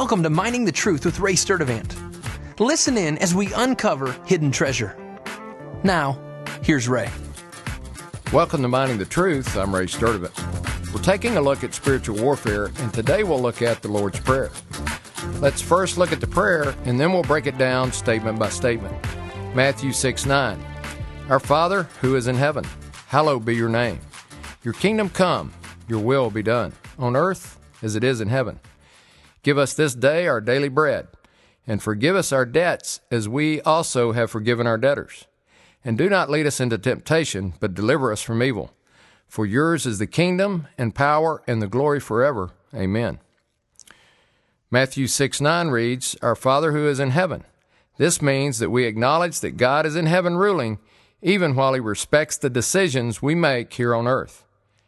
Welcome to Mining the Truth with Ray Sturdivant. Listen in as we uncover hidden treasure. Now, here's Ray. Welcome to Mining the Truth. I'm Ray Sturdivant. We're taking a look at spiritual warfare, and today we'll look at the Lord's Prayer. Let's first look at the prayer, and then we'll break it down statement by statement. Matthew 6 9. Our Father, who is in heaven, hallowed be your name. Your kingdom come, your will be done, on earth as it is in heaven. Give us this day our daily bread, and forgive us our debts as we also have forgiven our debtors. And do not lead us into temptation, but deliver us from evil. For yours is the kingdom and power and the glory forever. Amen. Matthew 6 9 reads, Our Father who is in heaven. This means that we acknowledge that God is in heaven ruling, even while He respects the decisions we make here on earth.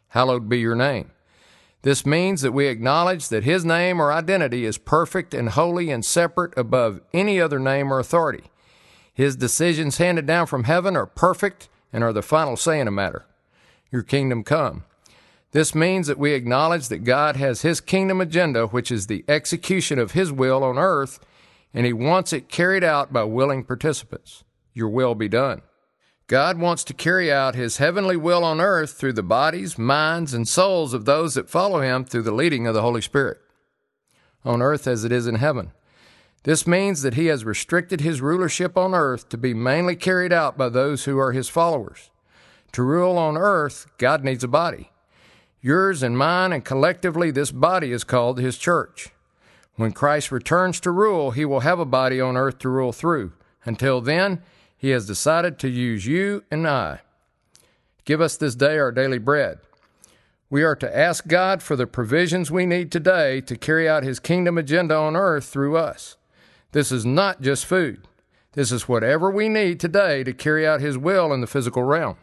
Hallowed be your name. This means that we acknowledge that His name or identity is perfect and holy and separate above any other name or authority. His decisions handed down from heaven are perfect and are the final say in a matter. Your kingdom come. This means that we acknowledge that God has His kingdom agenda, which is the execution of His will on earth, and He wants it carried out by willing participants. Your will be done. God wants to carry out His heavenly will on earth through the bodies, minds, and souls of those that follow Him through the leading of the Holy Spirit, on earth as it is in heaven. This means that He has restricted His rulership on earth to be mainly carried out by those who are His followers. To rule on earth, God needs a body. Yours and mine, and collectively, this body is called His church. When Christ returns to rule, He will have a body on earth to rule through. Until then, he has decided to use you and I. Give us this day our daily bread. We are to ask God for the provisions we need today to carry out His kingdom agenda on earth through us. This is not just food. This is whatever we need today to carry out His will in the physical realm.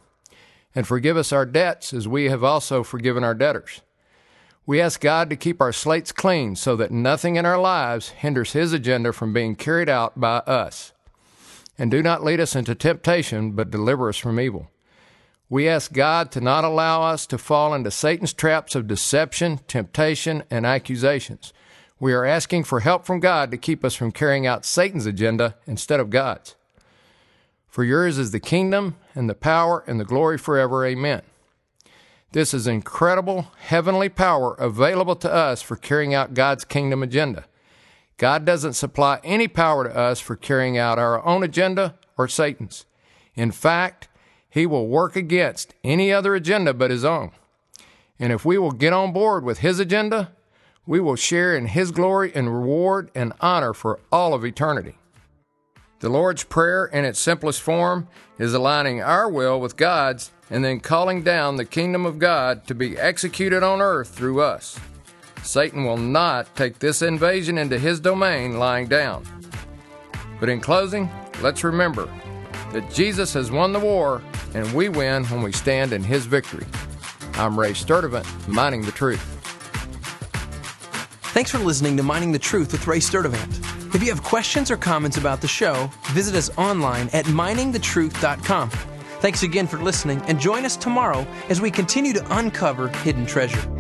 And forgive us our debts as we have also forgiven our debtors. We ask God to keep our slates clean so that nothing in our lives hinders His agenda from being carried out by us. And do not lead us into temptation, but deliver us from evil. We ask God to not allow us to fall into Satan's traps of deception, temptation, and accusations. We are asking for help from God to keep us from carrying out Satan's agenda instead of God's. For yours is the kingdom and the power and the glory forever. Amen. This is incredible heavenly power available to us for carrying out God's kingdom agenda. God doesn't supply any power to us for carrying out our own agenda or Satan's. In fact, He will work against any other agenda but His own. And if we will get on board with His agenda, we will share in His glory and reward and honor for all of eternity. The Lord's Prayer, in its simplest form, is aligning our will with God's and then calling down the kingdom of God to be executed on earth through us. Satan will not take this invasion into his domain lying down. But in closing, let's remember that Jesus has won the war, and we win when we stand in his victory. I'm Ray Sturdivant, Mining the Truth. Thanks for listening to Mining the Truth with Ray Sturdivant. If you have questions or comments about the show, visit us online at miningthetruth.com. Thanks again for listening, and join us tomorrow as we continue to uncover hidden treasure.